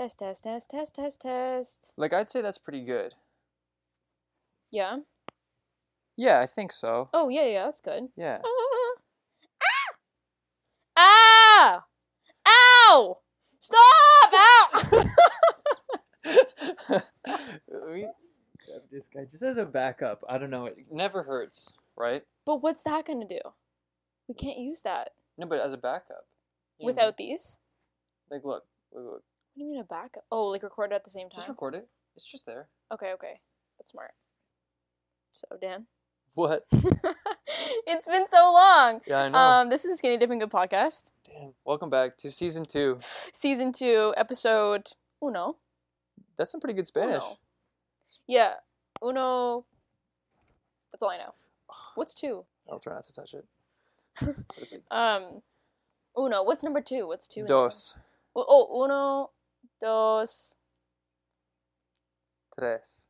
Test, test, test, test, test, test. Like I'd say that's pretty good. Yeah. Yeah, I think so. Oh, yeah, yeah, that's good. Yeah. Ah! Ah! Ow! Stop! Ow! we have this guy just as a backup. I don't know. It never hurts, right? but what's that gonna do? We can't use that No, but as a backup. You know, without these. like, look, look, look. What do you mean a backup? Oh, like record it at the same time. Just record it. It's just there. Okay, okay, that's smart. So Dan, What? it's been so long. Yeah, I know. Um, this is Skinny Dipping Good podcast, Damn. Welcome back to season two. season two, episode uno. That's some pretty good Spanish. Uno. Yeah, uno. That's all I know. What's two? I'll try not to touch it. Um, uno. What's number two? What's two? Dos, Oh, oh, uno, dos, tres,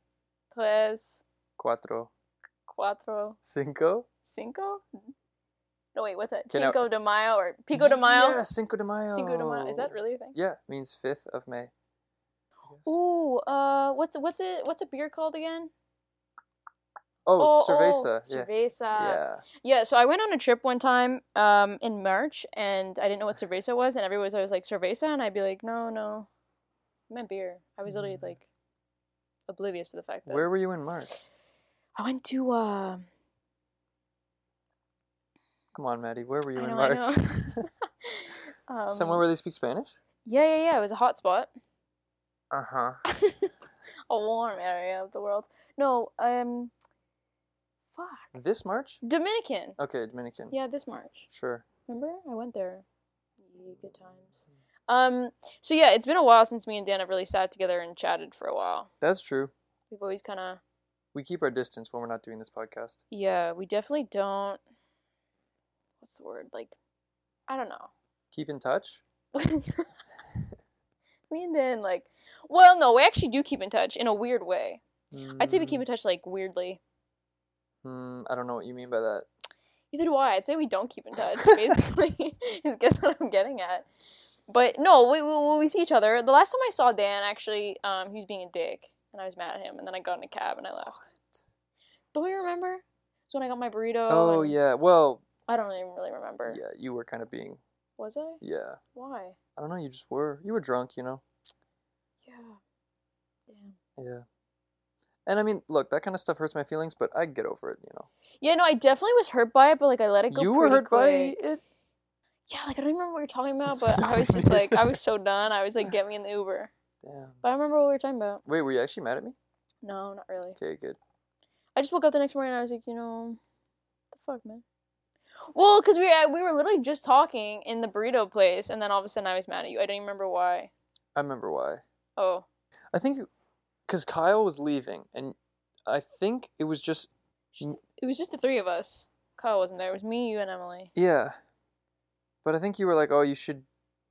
tres, cuatro, cuatro, cinco. cinco. No, wait, what's that? Now- Cinco de Mayo or Pico de Mayo? Yeah, Cinco de Mayo. Cinco de Mayo. Is that really a thing? Yeah, means fifth of May. Yes. Ooh, uh, what's what's it? What's a beer called again? Oh, cerveza. yeah. cerveza. yeah. Yeah, so I went on a trip one time um, in March, and I didn't know what cerveza was, and everyone was always like cerveza, and I'd be like, no, no, I meant beer. I was literally Mm. like oblivious to the fact that Where were you in March? I went to. Uh, Come on, Maddie. Where were you I in know, March? um, Somewhere where they speak Spanish? Yeah, yeah, yeah. It was a hot spot, Uh huh. a warm area of the world. No, um, fuck, This March? Dominican. Okay, Dominican. Yeah, this March. Sure. Remember? I went there. Good times. Um, so yeah, it's been a while since me and Dan have really sat together and chatted for a while. That's true. We've always kind of, We keep our distance when we're not doing this podcast. yeah, we definitely don't. What's the word? Like, I don't know. Keep in touch? me and Dan, like, well, no, we actually do keep in touch in a weird way. I'd say we keep Mm, in touch like weirdly. mm, I don't know what you mean by that. Either do I. I'd say we don't keep in touch. Basically, is guess what I'm getting at. But no, we, we we see each other. The last time I saw Dan, actually, um, he was being a dick, and I was mad at him. And then I got in a cab and I left. Don't you remember? It's when I got my burrito. Oh, and- yeah. Well, I don't even really remember. yeah, you were kind of being. Was I? Yeah. Why? I don't know. You just were. You were drunk, you know? Yeah. Damn. Yeah. And I mean, look, that kind of stuff hurts my feelings, but I get over it, you know. Yeah, no, I definitely was hurt by it, but like I let it go. You were hurt quick. by it? Yeah, like I don't remember what we were talking about, but I was just like, I was so done. I was like, get me in the Uber. Damn. But I remember what we were talking about. Wait, were you actually mad at me? No, not really. Okay, good. I just woke up the next morning and I was like, you know, what the fuck, man. Well, because we uh, we were literally just talking in the burrito place, and then all of a sudden I was mad at you. I don't even remember why. I remember why. Oh, I think because Kyle was leaving, and I think it was just just, it was just the three of us. Kyle wasn't there. It was me, you, and Emily. yeah. But I think you were like, "Oh, you should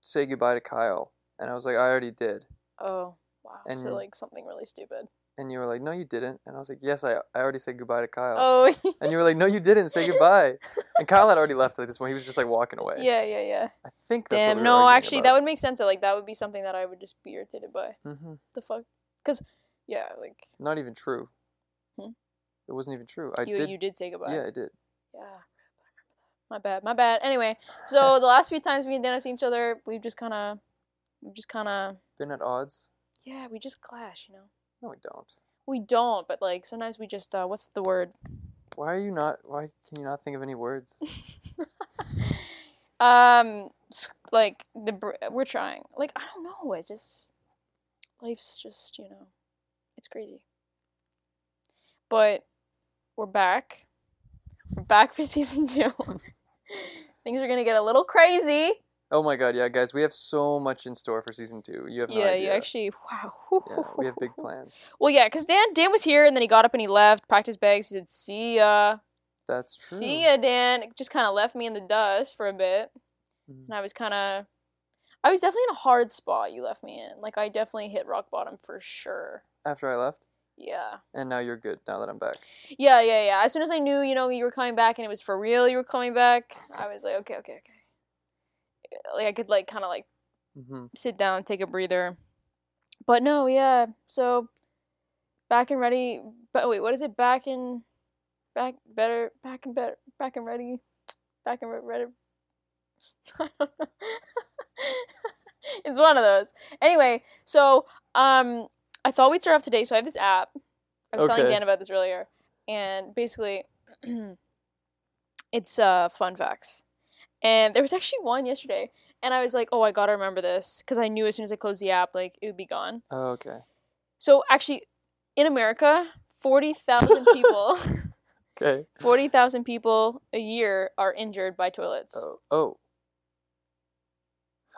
say goodbye to Kyle," and I was like, "I already did," Oh, wow. so like something really stupid. and you were like, "No, you didn't," and I was like, "Yes, I I already said goodbye to Kyle," Oh, and you were like, "No, you didn't say goodbye," and Kyle had already left at this point. He was just like walking away. yeah, yeah, yeah. I think that's what Damn. we no, actually, that would make sense. Though. Like that would be something that I would just be irritated by. hmm The fuck? Because yeah, like Not even true. Hmm? It wasn't even true. I you did. you did say goodbye. Yeah, I did. Yeah. My bad. My bad. Anyway, so the last few times me and Dan have seen each other, we've just kind of, we've just kind of, Been at odds. yeah, we just clash, you know. No, we don't. We don't, but like sometimes we just, uh, what's the word? Why are you not? Why can you not think of any words? um, like the we're trying. Like I don't know. It's just life's just you know, it's crazy. But we're back. We're back for season two. Things are gonna get a little crazy. Oh my god, yeah, guys, we have so much in store for season two. You have no idea. yeah, idea. you actually wow. Yeah, we have big plans. Well, yeah, because Dan Dan was here and then he got up and he left, packed his bags. He said, "See ya, That's true. see ya, Dan." It just kind of left me in the dust for a bit, Mhm. and I was kind of, I was definitely in a hard spot. You left me in. Like I definitely hit rock bottom for sure. After I left, Yeah, and now you're good. Now that I'm back. yeah, yeah, yeah. As soon as I knew, you know, you were coming back and it was for real, you were coming back. I was like, okay, okay, okay. Like I could like kind of like hmm sit down, take a breather. but no, yeah. So back and ready. But wait, what is it? Back and back better. Back and better. Back and ready. Back and ready. I don't know. it's one of those. Anyway, so um, I thought we'd start off today. So I have this app. I was telling Dan about this earlier, and basically, it's uh fun facts. And there was actually one yesterday, and I was like, "Oh, I gotta remember this," because I knew as soon as I closed the app, like it would be gone. Oh, okay. So actually, in America, forty thousand people, Okay. forty thousand people a year are injured by toilets. Oh. Oh.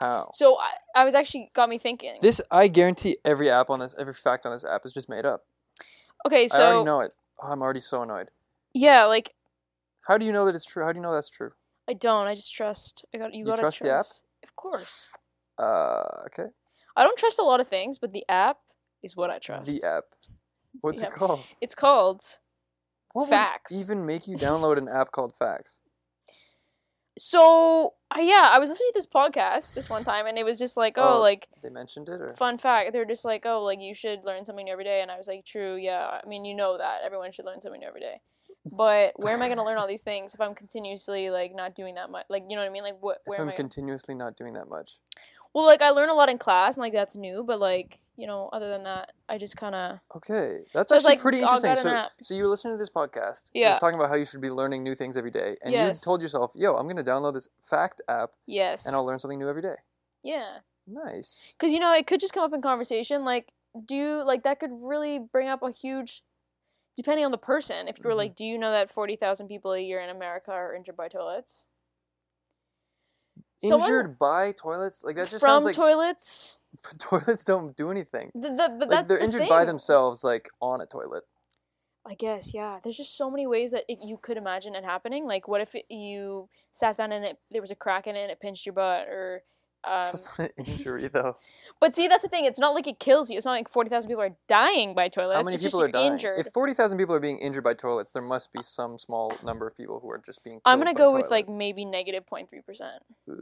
How? So I, I was actually got me thinking. This I guarantee every app on this, every fact on this app is just made up. okay, so I already know it. Oh, I'm already so annoyed. yeah, like How do you know that it's true? How do you know that's true? I don't. I just trust. I got you. You Gotta trust the app? Of course. Uh, okay. I don't trust a lot of things, but the app is what I trust. The app. What's The it app. called? It's called What Facts. even make you download an app called Facts? So yeah, I was listening to this podcast this one time, and it was just like, oh, Oh. like They mentioned it, or fun fact. they're just like, oh, like you should learn something new every day, and I was like, true, yeah. I mean, you know that everyone should learn something new every day. But where am I gonna learn all these things if I'm continuously like not doing that much? Like, you know what I mean? Like, what? if Where am I'm I? continuously not doing that much? well, like I learn a lot in class, and like that's new. But like, you know, other than that, I just kind of Okay, that's So actually like, pretty interesting. So, so you were listening to this podcast. Yeah. was talking about how you should be learning new things every day, and Yes. you told yourself, "Yo, I'm gonna download this Fact app, yes, and I'll learn something new every day." yeah. Nice. Because you know, it could just come up in conversation. Like, do you like that could really bring up a huge, depending on the person. If you were Mhm. like, do you know that forty thousand people a year in America are injured by toilets? Someone Injured by toilets? Like that just from sounds like toilets. toilets don't do anything. The, the, but Like they're the injured by themselves, like on a toilet. I guess yeah. There's just so many ways that it, you could imagine it happening. Like, what if it, you sat down and it there was a crack in it and it pinched your butt, or um, That's not an injury though. but see, that's the thing. It's not like it kills you. It's not like forty thousand people are dying by toilets. How many it's people just are dying? injured. If forty thousand people are being injured by toilets, there must be some small number of people who are just being. I'm gonna go with like toilets. maybe negative 0.3 percent. Uh,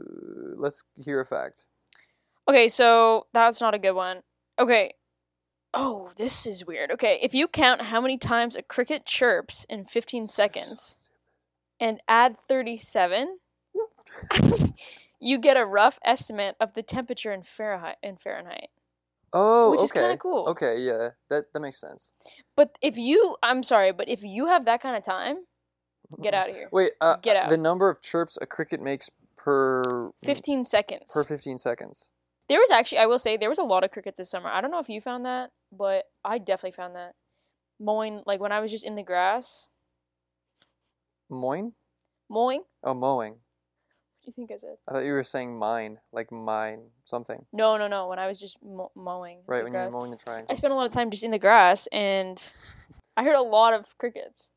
let's hear a fact. Okay, so that's not a good one. Okay. Oh, this is weird. Okay, if you count how many times a cricket chirps in 15 seconds and add 37, you get a rough estimate of the temperature in Fahrenheit. In Fahrenheit, Oh, which is kind of cool. Okay, yeah, that that makes sense. But if you, I'm sorry, but if you have that kind of time, get out of here. Wait, uh, Get uh, out. The number of chirps a cricket makes per 15 seconds. per fifteen seconds. There was actually, I will say, there was a lot of crickets this summer. I don't know if you found that, but I definitely found that. Mowing, like when I was just in the grass, Moin? mowing. Oh, mowing. What do you think I said? I thought you were saying mine, like mine something. No, no, no. When I was just mow- mowing. Right when grass. you're mowing the triangle. I spent a lot of time just in the grass, and I heard a lot of crickets.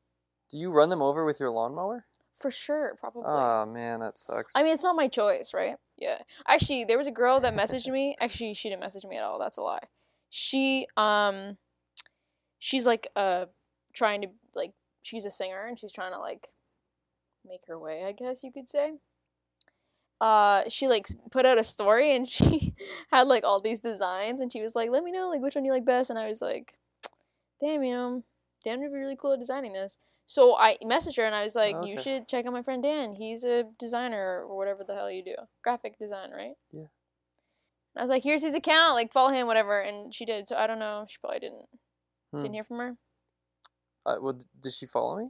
Do you run them over with your lawnmower? For sure, probably. Oh man, that sucks. I mean, it's not my choice, right? Yeah. Actually, there was a girl that messaged me. Actually, she didn't message me at all. That's a lie. She um, she's like uh, trying to like she's a singer and she's trying to like make her way. I guess you could say. Uh, she like put out a story and she had like all these designs and she was like, "Let me know like which one you like best." And I was like, "Damn, you know, Dan would be really cool at designing this." So I messaged her and I was like, "You should check out my friend Dan. He's a designer or whatever the hell you do, graphic design, right?" Yeah. And I was like, "Here's his account. Like, follow him, whatever." And she did. So I don't know. She probably didn't. Hmm. Didn't hear from her. Uh, well, did she follow me?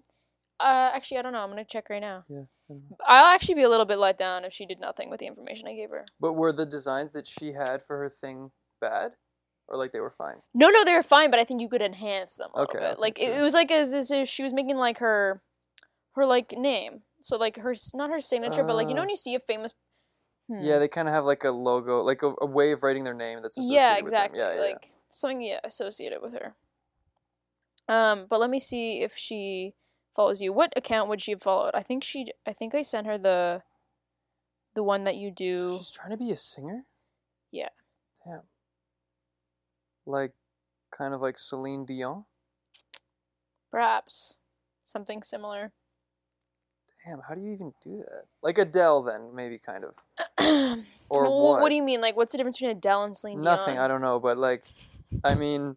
Uh, actually, I don't know. I'm gonna check right now. Yeah. I don't know. I'll actually be a little bit let down if she did nothing with the information I gave her. But were the designs that she had for her thing bad, or like they were fine? No, no, they were fine, but I think you could enhance them a Okay, little bit. okay, Like it, it was like as, as if she was making like her, her like name. So like her, not her signature, but like you know Uh, when you see a famous. Yeah, Hmm. they kind of have like a logo, like a, a way of writing their name that's associated yeah, with them. exactly. Yeah, yeah, yeah. something yeah associated with her. Um, but let me see if she follows you. What account would she have followed? I think she. I think I sent her the. The one that you do. she's trying to be a singer. Yeah. Damn. Like, kind of like Celine Dion. Perhaps something similar. Damn, how do you even do that? Like Adele, then maybe kind of. Or Well, what? what do you mean? Like, what's the difference between Adele and Celine Nothing. Dion? I don't know, but like, I mean,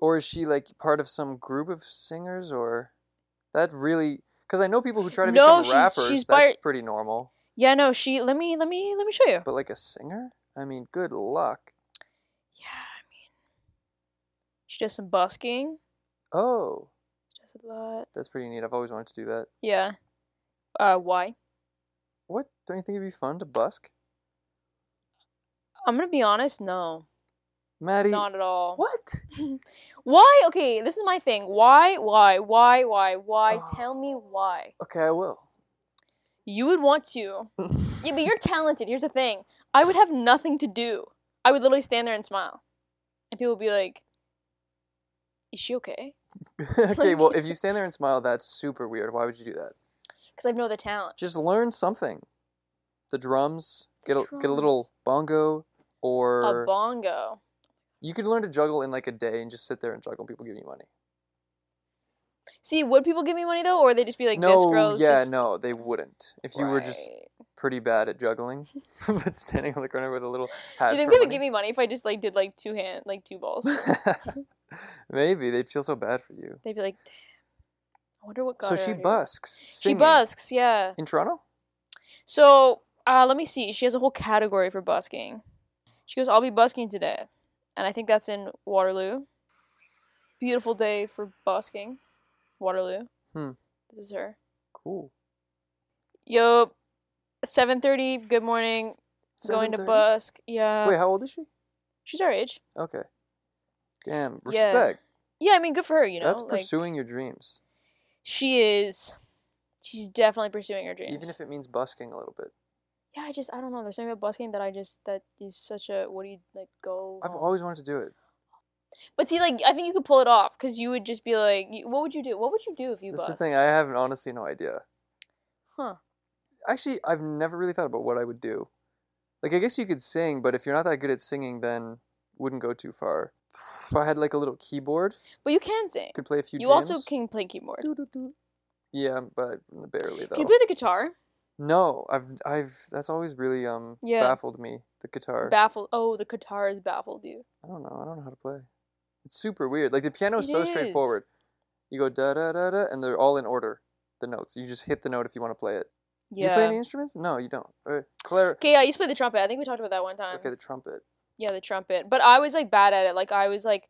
or is she like part of some group of singers, or that really? Because I know people who try to No, become she's- rappers. she's that's by- pretty normal. Yeah, no, she. Let me, let me, let me show you. But like a singer, I mean, good luck. Yeah, she does some busking. Oh, She does a lot. that's pretty neat. I've always wanted to do that. Yeah. Uh, why? What? Don't you think it'd be fun to busk, I'm gonna be honest. No, Maddie? not at all. What? Why? Okay, this is my thing. Why? Why? Why? Why? Why? Oh. Tell me why. Okay, I will. You would want to. Yeah, but you're talented. Here's the thing. I would have nothing to do. I would literally stand there and smile, and people would be like, "Is she okay?" okay, well, if you stand there and smile, that's super weird. Why would you do that? Because I have no other talent. Just learn something. The drums. Get a get a little bongo, or A bongo. you could learn to juggle in like a day and just sit there and juggle. and People give you money. See, would people give me money though, or would they just be like, no, "This girl's yeah, just... no, they wouldn't. If you were just Right. Pretty bad at juggling, but standing on the corner with a little hat. Do you think they would money. give me money if I just like did like two hand, like two balls? Maybe they'd feel so bad for you. They'd be like, "Damn, I wonder what got So she out here." busks. She busks, yeah. in Toronto. So uh, let me see. She has a whole category for busking. She goes, "I'll be busking today," and I think that's in Waterloo. Beautiful day for busking, Waterloo. Hmm. This is her. Cool. Yo, seven thirty. Good morning. Going to 7:30? busk. Yeah. Wait, how old is she? She's our age. Okay. Damn, Yeah, respect. Yeah, I mean, good for her. You know, That's like, pursuing your dreams, she is. She's definitely pursuing her dreams. even if it means busking a little bit. Yeah, I just I don't know. There's something about busking that I just that is such a what do you like go. I've home. always wanted to do it. But see, like I think you could pull it off because you would just be like, you, what would you do? What would you do if you That's the bust? thing. I have honestly no idea. Huh? Actually, I've never really thought about what I would do. Like, I guess you could sing, but if you're not that good at singing, then wouldn't go too far. If I had like a little keyboard, But you can sing. could play a few You jams. also can play keyboard. Yeah, but barely though. Can you play the guitar? No, I've I've that's always really um Yeah. baffled me. The guitar. Baffled. Oh, the guitar has baffled you. I don't know. I don't know how to play. It's super weird. Like the piano is so straightforward. You go da da da da, and they're all in order. The notes. You just hit the note if you want to play it. You play Yeah. any instruments? No, you don't. Or Claire. Okay, yeah, I used to play the trumpet. I think we talked about that one time. Okay, the trumpet. Yeah, the trumpet. But I was like bad at it. Like I was like,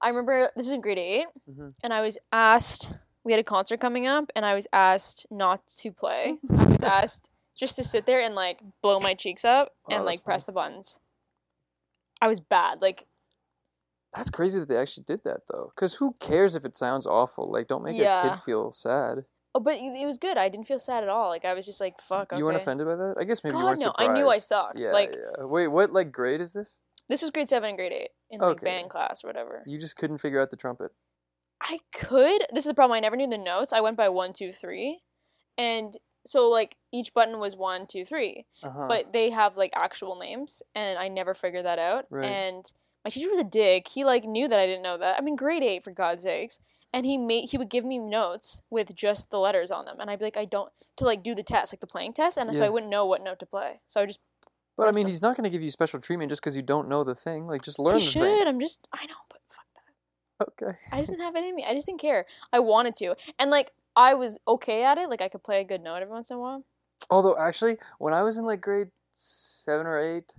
I remember this is in grade 8 Mhm. and I was asked. We had a concert coming up, and I was asked not to play. I was asked just to sit there and like blow my cheeks up Oh, and like press the buttons. I was bad. Like That's crazy that they actually did that though. Cause who cares if it sounds awful? Like, don't make a kid feel sad. Oh, but it was good. I didn't feel sad at all. Like I was just like, "Fuck." Okay. You weren't offended by that? I guess maybe you God, weren't no. surprised. I knew I sucked, Yeah, like- yeah. Wait, what like grade is this? This was grade seven and grade eight in like Okay. band class or whatever. You just couldn't figure out the trumpet. I could. This is the problem. I never knew the notes. I went by one, two, three, and so like each button was one, two, three, Uh-huh. but they have like actual names, and I never figured that out. Right. And my teacher was a dick. He like knew that I didn't know that. I mean, grade eight for God's sakes, and he made he would give me notes with just the letters on them, and I'd be like, I don't to like do the test, like the playing test, and so I wouldn't know what note to play. So I just But I mean, them. he's not going to give you special treatment just because you don't know the thing. Like, just learn he the should. thing. I'm just I know, but fuck that. Okay. I just didn't have it in me. I just didn't care. I wanted to. And like I was okay at it. Like I could play a good note every once in a while. Although, actually, when I was in like grade seven or eight,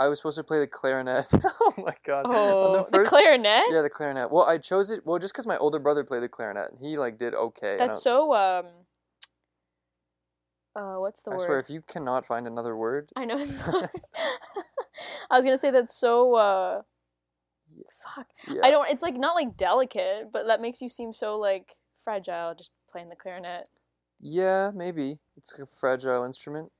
I was supposed to play the clarinet. oh my god! Oh, the, first- clarinet? Yeah, the clarinet. Well, I chose it. Well, just because my older brother played the clarinet, and he like did okay. That's so um uh what's the I word? I swear, if you cannot find another word, I know sorry. I was gonna say that's so uh fuck. yeah. I don't it's like not like delicate, but that makes you seem so like fragile just playing the clarinet. Yeah, maybe it's a fragile instrument.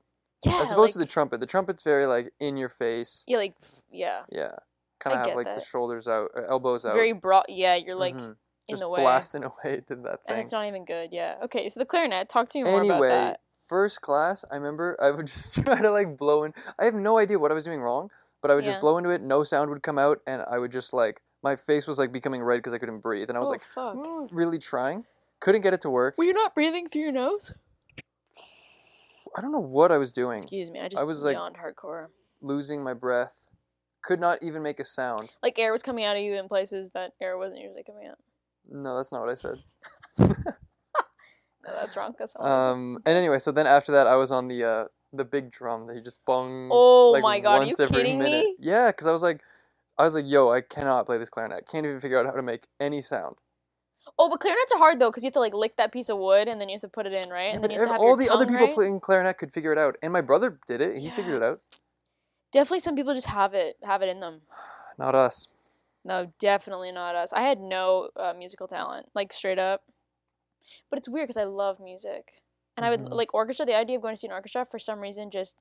Yeah. As opposed to the trumpet. The trumpet's very like in your face. Yeah, like yeah. Yeah, kind of have like the shoulders out, uh, elbows out. Very broad yeah, you're like Mhm. in just the way. blasting away to that thing. And it's not even good, yeah. Okay, so the clarinet, talk to me more anyway, about that. first class, I remember I would just try to like blow in. I have no idea what I was doing wrong, but I would Yeah. just blow into it. No sound would come out, and I would just like my face was like becoming red because I couldn't breathe, and I was oh, like fuck. "Mm," really trying. Couldn't get it to work. Were you not breathing through your nose? I don't know what I was doing. Excuse me, I just was, like- beyond hardcore. Losing my breath. could not even make a sound. Like air was coming out of you in places that air wasn't usually coming out. No, that's not what I said. No, that's wrong. That's I said. Um, and anyway, so then after that, I was on the uh, the big drum that you just bung. oh like my god, are you kidding minute. me? Yeah, because I was like, I was like, yo, I cannot play this clarinet. Can't even figure out how to make any sound. Oh, but clarinets are hard though, because you have to like lick that piece of wood and then you have to put it in, right? Yeah, and then you have to have all the other people right? playing clarinet could figure it out, and my brother did it. He figured it out. Definitely, some people just have it, have it in them. Not us. No, definitely not us. I had no uh, musical talent, like straight up. But it's weird because I love music, and I would Mhm. like orchestra. The idea of going to see an orchestra for some reason just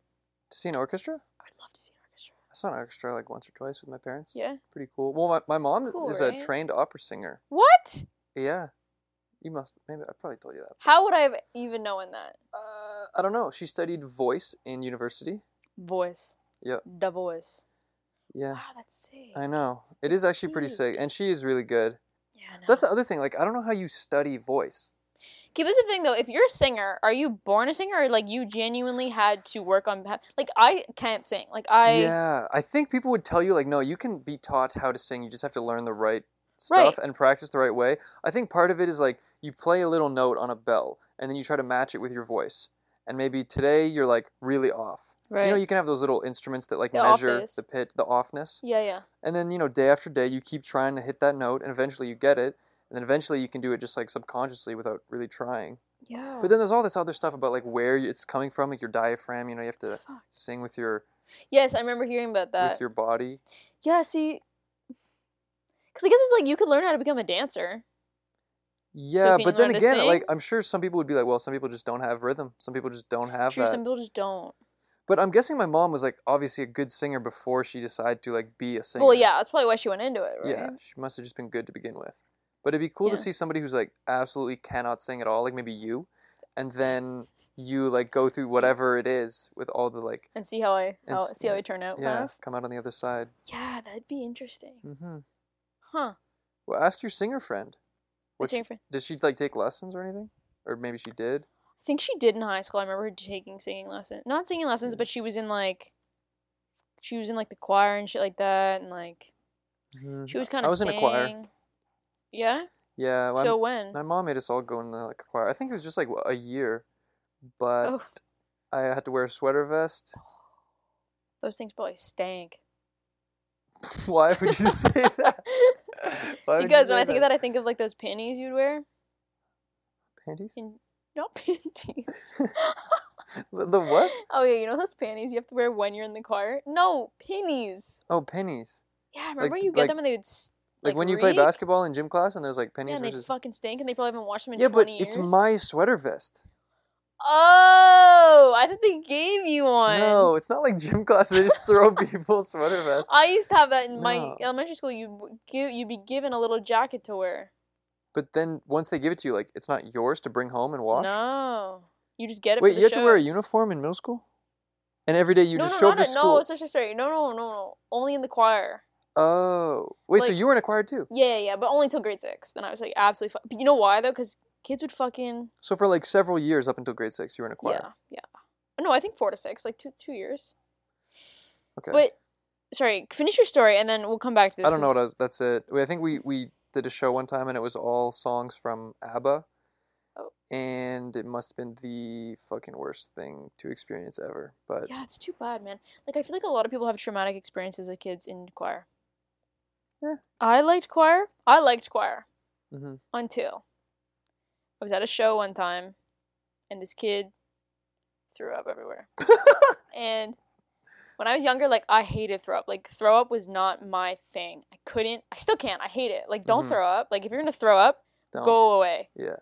To see an orchestra? I would love to see an orchestra. I saw an orchestra like once or twice with my parents. Yeah. Pretty cool. Well, my, my mom cool, is right? a trained opera singer. What? Yeah. You must, maybe, I probably told you that. How would I have even known that? Uh, I don't know. She studied voice in university. Voice. Yep. The voice. Yeah. Wow, that's sick. I know. It is actually pretty sick. And she is really good. Yeah. That's the other thing. Like, I don't know how you study voice. Okay, us the thing though. If you're a singer, are you born a singer or like you genuinely had to work on? Like I can't sing. Like I. yeah. I think people would tell you, like, no, you can be taught how to sing. You just have to learn the right Right. stuff and practice the right way. I think part of it is like you play a little note on a bell and then you try to match it with your voice. And maybe today you're like really off. Right. You know, you can have those little instruments that like The measure the pitch, the offness. yeah, yeah. And then, you know, day after day, you keep trying to hit that note, and eventually you get it. And then eventually you can do it just like subconsciously without really trying. Yeah. But then there's all this other stuff about like where it's coming from, like your diaphragm. You know, you have to Fuck. sing with your Yes, I remember hearing about that. with your body. Yeah, see, because I guess it's like you could learn how to become a dancer. Yeah, can but then again, like? I'm sure some people would be like, well, some people just don't have rhythm. Some people just don't have True, that. some people just don't. But I'm guessing my mom was like obviously a good singer before she decided to like be a singer. Well, yeah, that's probably why she went into it, right? Yeah, she must have just been good to begin with. But it'd be cool Yeah. to see somebody who's like absolutely cannot sing at all, like maybe you, and then you like go through whatever it is with all the like And see how I how, see how I turn out, yeah, kind of. come out on the other side. Yeah, that'd be interesting. hmm Huh? Well, ask your singer friend. My What singer friend. did she like take lessons or anything? Or maybe she did. I think she did in high school. I remember her taking singing lessons. Not singing lessons, but she was in like, she was in like the choir and shit like that, and like Mhm. she was kind of I was in a choir. Yeah. Yeah, well, Till I'm- when? my mom made us all go in the like choir. I think it was just like a year, but Oh, I had to wear a sweater vest. those things probably stank. Why would you say that? Because when I think of that, I think of like those panties you'd wear. panties. In, not panties. The, the what? oh yeah, you know those panties you have to wear when you're in the choir? No, pennies. Oh, pennies. Yeah, remember you get like- them and they would s- Like, Like when you play basketball in gym class and there's like pennies yeah, and they versus. fucking stink and they probably haven't washed them in yeah, but it's my sweater vest. Oh, I thought they gave you one. No, it's not like gym class. They just throw people sweater vests. I used to have that in my elementary school. You give you'd be given a little jacket to wear. But then once they give it to you, like it's not yours to bring home and wash. No, you just get it. Wait, for the you have to wear a uniform in middle school, and every day you no, just no, show up to a- school. No, sorry, sorry, sorry. No, no, no, no. Only in the choir. Oh, wait, so you were in a choir too? Yeah, yeah, yeah, but only till grade six. Then I was like absolutely. Fu- but you know why though? Because kids would fucking. So for like several years up until grade six, you were in a choir. Yeah, yeah. No, I think four to six, like two two years. Okay. But sorry, finish your story and then we'll come back to this. I don't know. what I, that's it. I think we we did a show one time and it was all songs from ABBA. Oh. And it must have been the fucking worst thing to experience ever. But Yeah, it's too bad, man. Like I feel like a lot of people have traumatic experiences as kids in choir. Yeah. I liked choir. I liked choir Mhm. until I was at a show one time, and this kid threw up everywhere. and when I was younger, like I hated throw up. Like throw up was not my thing. I couldn't. I still can't. I hate it. Like don't Mhm. throw up. Like if you're gonna throw up, don't. go away. Yeah.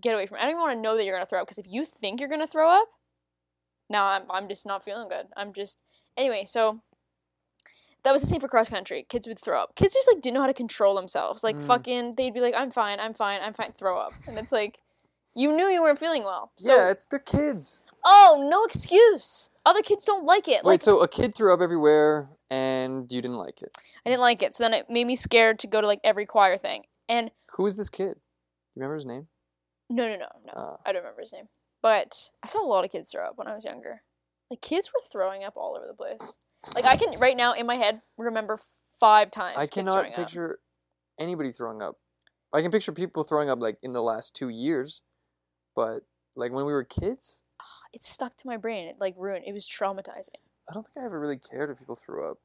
Get away from it. I don't even want to know that you're gonna throw up because if you think you're gonna throw up, now I'm I'm just not feeling good. I'm just anyway. So that was the same for cross country. Kids would throw up. Kids just like didn't know how to control themselves. Like Mm. fucking, they'd be like, "I'm fine, I'm fine, I'm fine." Throw up, and it's like, you knew you weren't feeling well. So, yeah, it's the kids. oh, no excuse. Other kids don't like it. Wait, Like so a kid threw up everywhere and you didn't like it. I didn't like it. So then it made me scared to go to like every choir thing. And Who is this kid? You remember his name? no, no, no, no. Uh, I don't remember his name. But I saw a lot of kids throw up when I was younger. Like kids were throwing up all over the place. Like I can right now in my head remember five times. I cannot throwing up. picture anybody throwing up. I can picture people throwing up like in the last two years, but like when we were kids, It stuck to my brain. It like ruined. It was traumatizing. I don't think I ever really cared if people threw up.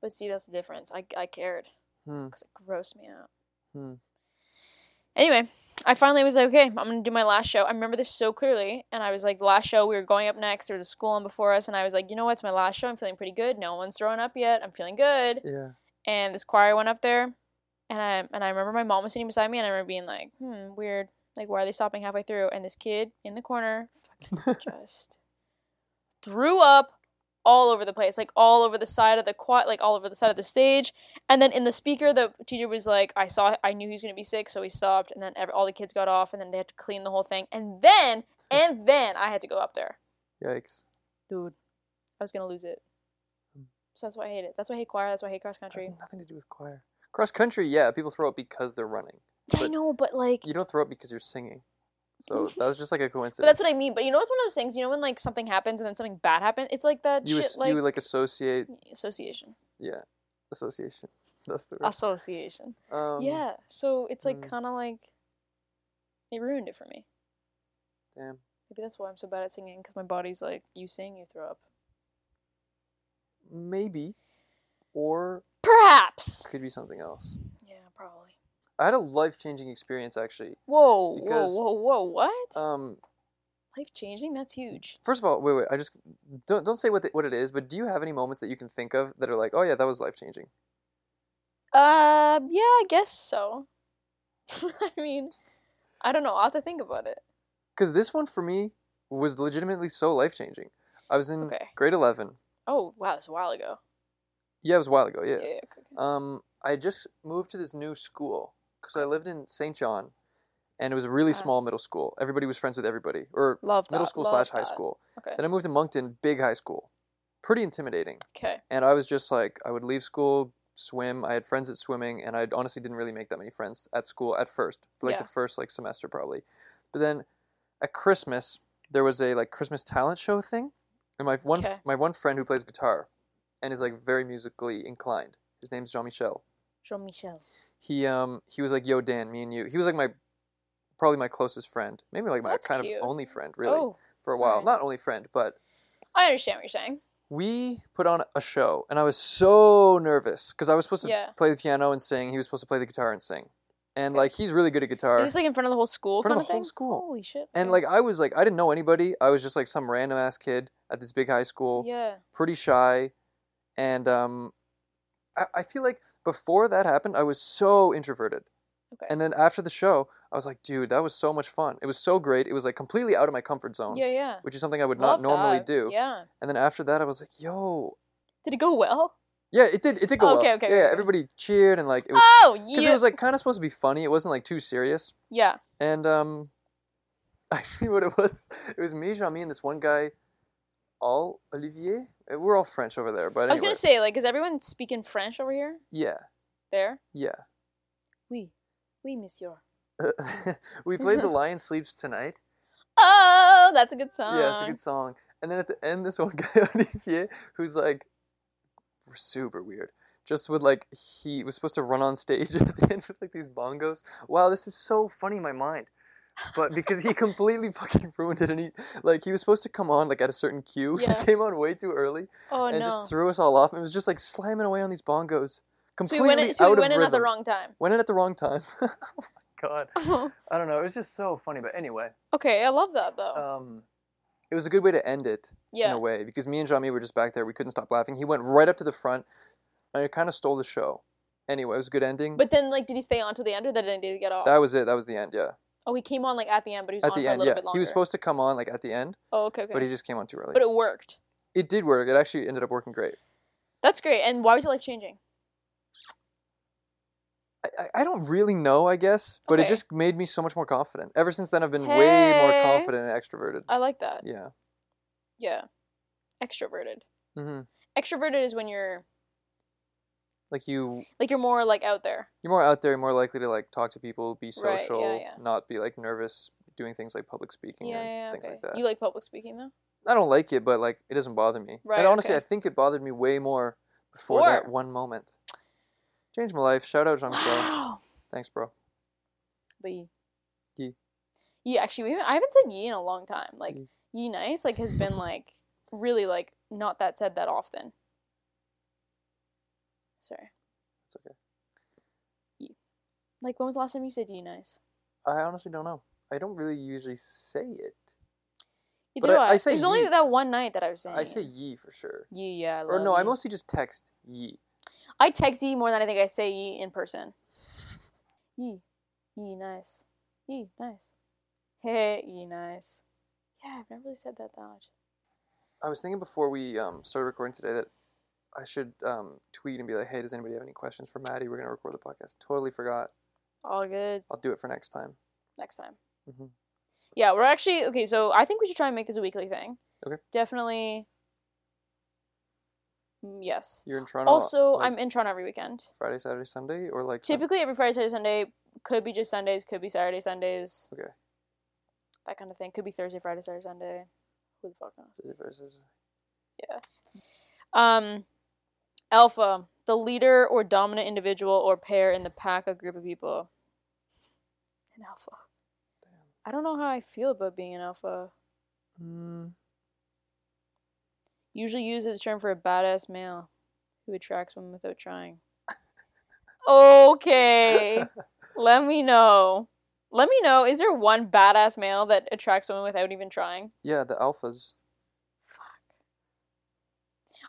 But see, that's the difference. I I cared Hmm. because it grossed me out. Hmm. Anyway, I finally was like, okay, I'm gonna do my last show. I remember this so clearly, and I was like, the last show we were going up next. There was a school on before us, and I was like, you know what? It's my last show. I'm feeling pretty good. No one's throwing up yet. I'm feeling good. Yeah. And this choir went up there, and I and I remember my mom was sitting beside me, and I remember being like, hmm, weird. Like, why are they stopping halfway through? And this kid in the corner just threw up all over the place, like all over the side of the quad, like all over the side of the stage. And then in the speaker, the teacher was like, "I saw, I knew he was gonna be sick, so he stopped." And then ev all the kids got off, and then they had to clean the whole thing. And then, and then I had to go up there, Yikes. dude. I was gonna lose it. Hmm. So that's why I hate it. That's why I hate choir. That's why I hate cross country. has nothing to do with choir. Cross country, yeah, people throw up because they're running. Yeah, I know, but like, You don't throw up because you're singing. So that was just like a coincidence. but that's what I mean. But you know, it's one of those things. You know, when like something happens and then something bad happens, it's like that you shit. as- like, you would like associate, association, yeah, association. That's the word. association. Um, yeah. So it's like mm. kind of like it ruined it for me. Damn. Maybe that's why I'm so bad at singing because my body's like, you sing, you throw up. Maybe, or Perhaps. could be something else. Yeah, probably. I had a life changing experience actually. Whoa, Because, whoa, whoa, whoa! What? Um, Life changing? That's huge. first of all, wait, wait. I just don't don't say what the, what it is, but do you have any moments that you can think of that are like, oh yeah, that was life changing? Uh, yeah, I guess so. I mean, I don't know. I'll have to think about it. Because this one for me was legitimately so life changing. I was in Okay. grade eleven. Oh, wow, that's a while ago. Yeah, it was a while ago. Yeah. Yeah. yeah, okay, okay. Um, I just moved to this new school because I lived in Saint John, and it was a really Ah. small middle school. Everybody was friends with everybody, or Love that. middle school love slash high school. Okay. Then I moved to Moncton, big high school, pretty intimidating. Okay. And I was just like, I would leave school, swim. I had friends at swimming, and I honestly didn't really make that many friends at school at first, for like Yeah. the first like semester probably. But then at Christmas, there was a like Christmas talent show thing, and my one Okay. my one friend who plays guitar, and is like very musically inclined. His name's Jean Michel. Jean Michel. He um he was like, Yo Dan, me and you. He was like my probably my closest friend, maybe like my That's kind cute. of only friend really Oh, for a while. alright. Not only friend, but I understand what you're saying. we put on a show and I was so nervous because I was supposed to Yeah. play the piano and sing. He was supposed to play the guitar and sing. And Okay. like he's really good at guitar. Is this like in front of the whole school? In front kind of the whole thing? school. Holy shit. and like I was like I didn't know anybody. I was just like some random ass kid at this big high school, Yeah. pretty shy. And um I, I feel like before that happened, I was so introverted. Okay. And then after the show, I was like, dude, that was so much fun. It was so great. It was like completely out of my comfort zone, yeah, yeah. which is something I would Love not normally that. do. Yeah. And then after that, I was like, yo, Did it go well? yeah, it did. It did go Okay, well. okay, yeah, okay. everybody cheered and like it was Oh, yeah. because it was like kind of supposed to be funny. It wasn't like too serious. yeah. And um, I actually, what it was, it was me, Jean-Mi, and this one guy, all Olivier. Uh, We're all French over there, but. I was gonna say, like, is everyone speaking French over here? yeah, There? yeah. Oui. Oui, monsieur. we played "The Lion Sleeps Tonight." Oh, that's a good song. Yeah, it's a good song. And then at the end, this one guy Olivier, who's like super weird, just with like he was supposed to run on stage at the end with like these bongos. Wow, this is so funny in my mind. But because he completely fucking ruined it, and he like he was supposed to come on like at a certain cue, Yeah. he came on way too early Oh and no. just threw us all off. And it was just like slamming away on these bongos, so completely we went in, so out we of went in rhythm. at the wrong time. Went in at the wrong time. oh my god, I don't know. It was just so funny. But anyway, okay, I love that though. um, it was a good way to end it in a way because me and Jean-Mi were just back there. We couldn't stop laughing. He went right up to the front, and it kind of stole the show. Anyway, it was a good ending. But then, like, did he stay on to the end, or did he get off? that was it. That was the end. Yeah, oh, he came on like at the end, but he was at on the for a end. little Yeah, bit longer. he was supposed to come on like at the end, Oh, okay, okay. but he just came on too early. But it worked. it did work. It actually ended up working great. That's great. And why was it life changing? I, I- I don't really know, I guess, but it just made me so much more confident. Ever since then, I've been way more confident and extroverted. I like that. Yeah. Yeah. Extroverted. Mm-hmm. Extroverted is when you're Like you, like you're more like out there. you're more out there, you're more likely to like talk to people, be Right, yeah, social, yeah. not be like nervous doing things like public speaking Yeah, yeah, things okay. like that. You like public speaking though? I don't like it, but like it doesn't bother me. Right, and honestly, okay. I think it bothered me way more before that one moment. Changed my life. Shout out Jean Michel. Wow. Thanks, bro. But ye. Ye. Ye, actually, we haven't, I haven't said ye in a long time. Like, Ye. ye nice, like, has been, like, really, like, not that said that often. Sorry. It's okay. Like, when was the last time you said ye nice? I honestly don't know. I don't really usually say it. You But do I- I say It was only that one night that I was saying I say ye for sure. ye, yeah. Or no, I mostly just text ye. I text ye more than I think I say ye in person. Ye. Ye, nice. Ye, nice. Hey, ye, nice. Yeah, I've never really said that that much. I was thinking before we um, started recording today that I should um, tweet and be like, "Hey, does anybody have any questions for Maddie? We're gonna record the podcast." Totally forgot. All good. I'll do it for next time. Next time. Mhm. Yeah, we're actually okay. So I think we should try and make this a weekly thing. Okay. Definitely. Mm, Yes. You're in Toronto. Also, like, I'm in Toronto every weekend. Friday, Saturday, Sunday, or like Typically every Friday, Saturday, Sunday. Could be just Sundays. Could be Saturday, Sundays. Okay. That kind of thing. Could be Thursday, Friday, Saturday, Sunday. Who the fuck knows? Thursday, Friday, Saturday. Yeah. Um, alpha, the leader or dominant individual or pair in the pack, a group of people. An alpha. Damn. I don't know how I feel about being an alpha. Mm, Usually used as a term for a badass male who attracts women without trying. Okay. Let me know. Let me know. Is there one badass male that attracts women without even trying? yeah, the alphas.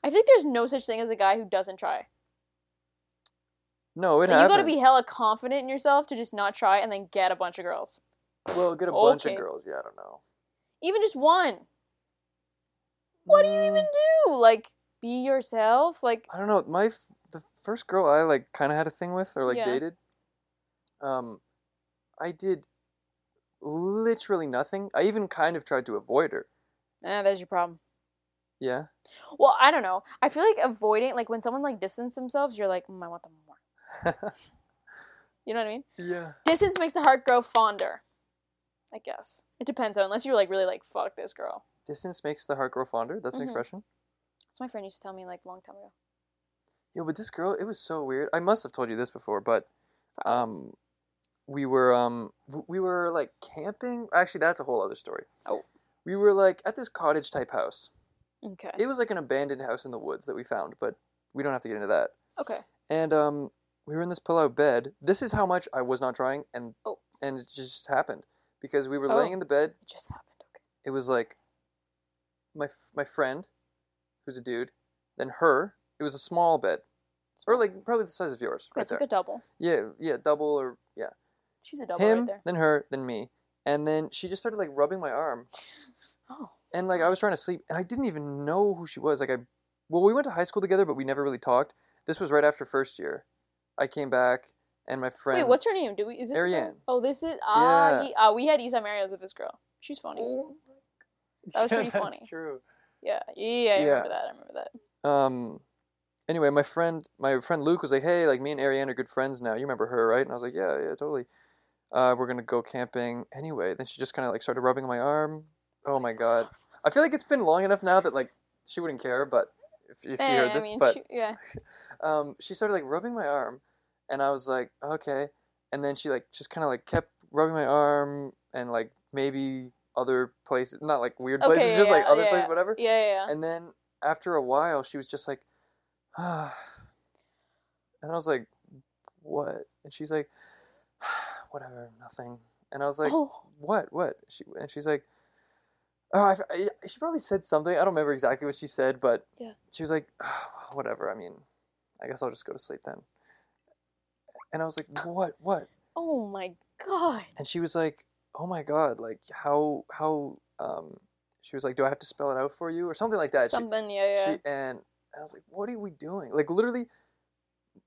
I feel like there's no such thing as a guy who doesn't try. No, it Like, you gotta be hella confident in yourself to just not try and then get a bunch of girls. Well, get a bunch of girls. Yeah, I don't know. Even just one. What do you even Mm, do? Like, be yourself? Like, I don't know. My f- the first girl I like kind of had a thing with or like Yeah. dated. Um, I did literally nothing. I even kind of tried to avoid her. eh, there's your problem. Yeah. Well, I don't know. I feel like avoiding, like, when someone, like, distance themselves, you're like, mm, I want them more. You know what I mean? yeah. Distance makes the heart grow fonder. I guess. It depends, though, unless you're, like, really, like, fuck this girl. Distance makes the heart grow fonder. That's an Mhm. expression. That's what my friend used to tell me, like, a long time ago. Yo, but this girl, it was so weird. I must have told you this before, but um, we were um, w- we were like camping. Actually, that's a whole other story. Oh. We were like at this cottage type house. Okay. It was like an abandoned house in the woods that we found, but we don't have to get into that. Okay. And um, we were in this pull-out bed. This is how much I was not trying, and Oh. and it just happened because we were Oh. laying in the bed. It just happened. Okay. It was like my my friend, who's a dude, then her. It was a small bed, or like probably the size of yours, Okay, right it's there. like a double. Yeah, yeah, double or yeah. She's a double Him, right there. then her, then me, and then she just started like rubbing my arm, Oh. And like I was trying to sleep, and I didn't even know who she was. Like I, well, we went to high school together, but we never really talked. This was right after first year. I came back, and my friend. Wait, what's her name? Do we? Is this? the girl? Ariane. Oh, this is. Ah, Yeah. he, uh, we had Isa Marios with this girl. She's funny. Oh. That was Yeah, pretty that's funny. True. Yeah, yeah, I remember that. I remember that. Um. Anyway, my friend, my friend Luke was like, "Hey, like me and Ariane are good friends now. You remember her, right?" And I was like, "Yeah, yeah, totally." Uh, we're gonna go camping anyway. Then she just kind of like started rubbing my arm. Oh my god! I feel like it's been long enough now that like she wouldn't care, but if, if she Eh, heard I this, mean, but she, yeah. um, she started like rubbing my arm, and I was like, okay. And then she like just kind of like kept rubbing my arm and like maybe other places, not like weird Okay, places, yeah, just like yeah, other yeah, places, yeah. whatever. Yeah, yeah, yeah. And then after a while, she was just like, ah. and I was like, what? And she's like, whatever, nothing. And I was like, oh, what, what? She and she's like, oh, I- she probably said something. I don't remember exactly what she said, but Yeah. she was like, "Ah, whatever. I mean, I guess I'll just go to sleep then. And I was like, what, what? oh my god. And she was like, oh my god, like how how um. She was like, "Do I have to spell it out for you, or something like that?" She- Something, yeah, yeah. she and I was like, "What are we doing?" Like literally,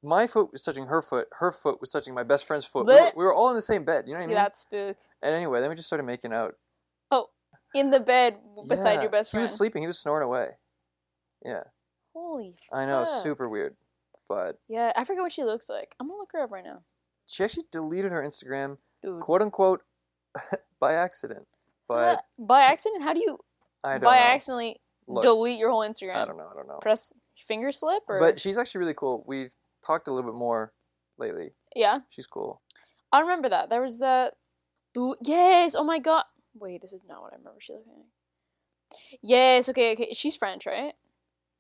my foot was touching her foot. Her foot was touching my best friend's foot. We were, we were all in the same bed. You know what I mean? that's spook And anyway, then we just started making out. In the bed beside Yeah, your best friend. He was sleeping. He was snoring away. Yeah, Holy. I know, super weird. But Yeah, I forget what she looks like. I'm gonna look her up right now. she actually deleted her Instagram, Dude. quote unquote, by accident. But Uh, by accident? How do you? I don't by know. accidentally Look, delete your whole Instagram? I don't know. I don't know. Press finger slip or But she's actually really cool. We've talked a little bit more lately. yeah. She's cool. I remember that. There was the- Yes. Oh my god. Wait, this is not what I remember she looking like. Yes. Okay. Okay. She's French, right?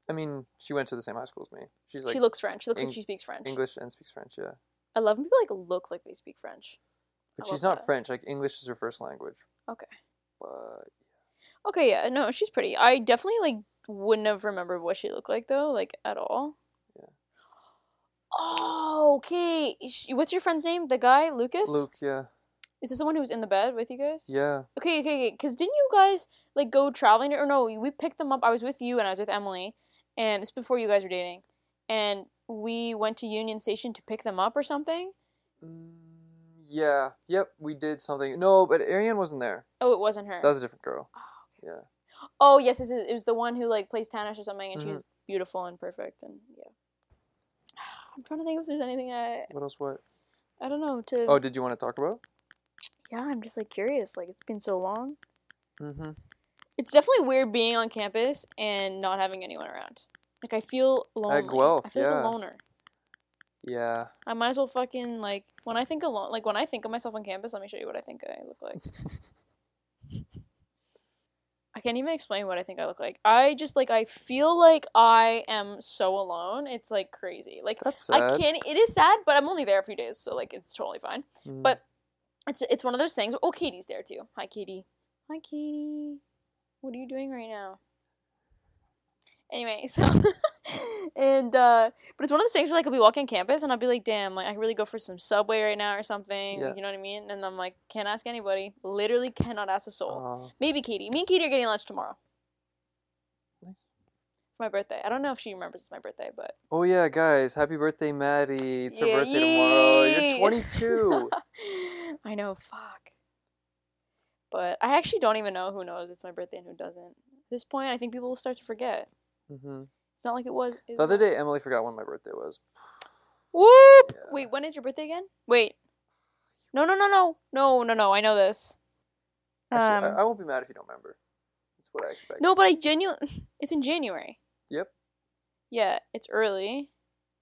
I mean, she went to the same high school as me. She's like she looks French. She looks Eng- like she speaks French. English and speaks French. Yeah, I love when people like look like they speak French. but I she's not that. French. Like English is her first language. Okay. But Okay. Yeah. No, she's pretty. I definitely like wouldn't have remembered what she looked like though, like at all. Yeah. Oh, okay. What's your friend's name? The guy, Lucas. Luke, yeah, Is this the one who was in the bed with you guys? yeah. Okay, okay, okay. Because didn't you guys like go traveling or no? We picked them up. I was with you and I was with Emily, and this is before you guys were dating, and we went to Union Station to pick them up or something. Mm, yeah, yep. We did something. No, but Ariane wasn't there. Oh, it wasn't her. That was a different girl. oh, okay. Yeah. Oh yes, is, it was the one who like plays tennis or something, and she Mhm. was beautiful and perfect, and yeah. I'm trying to think if there's anything I What else? What? I don't know to. Oh, did you want to talk about? Yeah, I'm just like curious. Like it's been so long. Mm-hmm. It's definitely weird being on campus and not having anyone around. Like I feel lonely. Guelph, I feel like yeah. a loner. Yeah. I might as well fucking like when I think alone like when I think of myself on campus, let me show you what I think I look like. I can't even explain what I think I look like. I just like I feel like I am so alone. It's like crazy. Like That's sad. I can't it is sad, but I'm only there a few days, so like it's totally fine. Mm. But it's it's one of those things. Oh, Katie's there too. Hi Katie. Hi Katie. What are you doing right now? Anyway, so and uh but it's one of those things where like I'll be walking campus and I'll be like, damn, like I really go for some subway right now or something. Yeah. You know what I mean? And I'm like, can't ask anybody. Literally cannot ask a soul. Aw, Maybe Katie. Me and Katie are getting lunch tomorrow. nice. It's my birthday. I don't know if she remembers it's my birthday, but Oh yeah, guys! Happy birthday, Maddie! It's her Yeah, birthday tomorrow. You're 22. I know, fuck. But I actually don't even know who knows it's my birthday and who doesn't. At this point, I think people will start to forget. hmm It's not like it was. The other day, Emily forgot when my birthday was. Whoop! Yeah. Wait, when is your birthday again? Wait. No, no, no, no, no, no, no. I know this. Actually, Um, I, I won't be mad if you don't remember. That's what I expect. no, but I genuinely. It's in January. Yep. Yeah, it's early.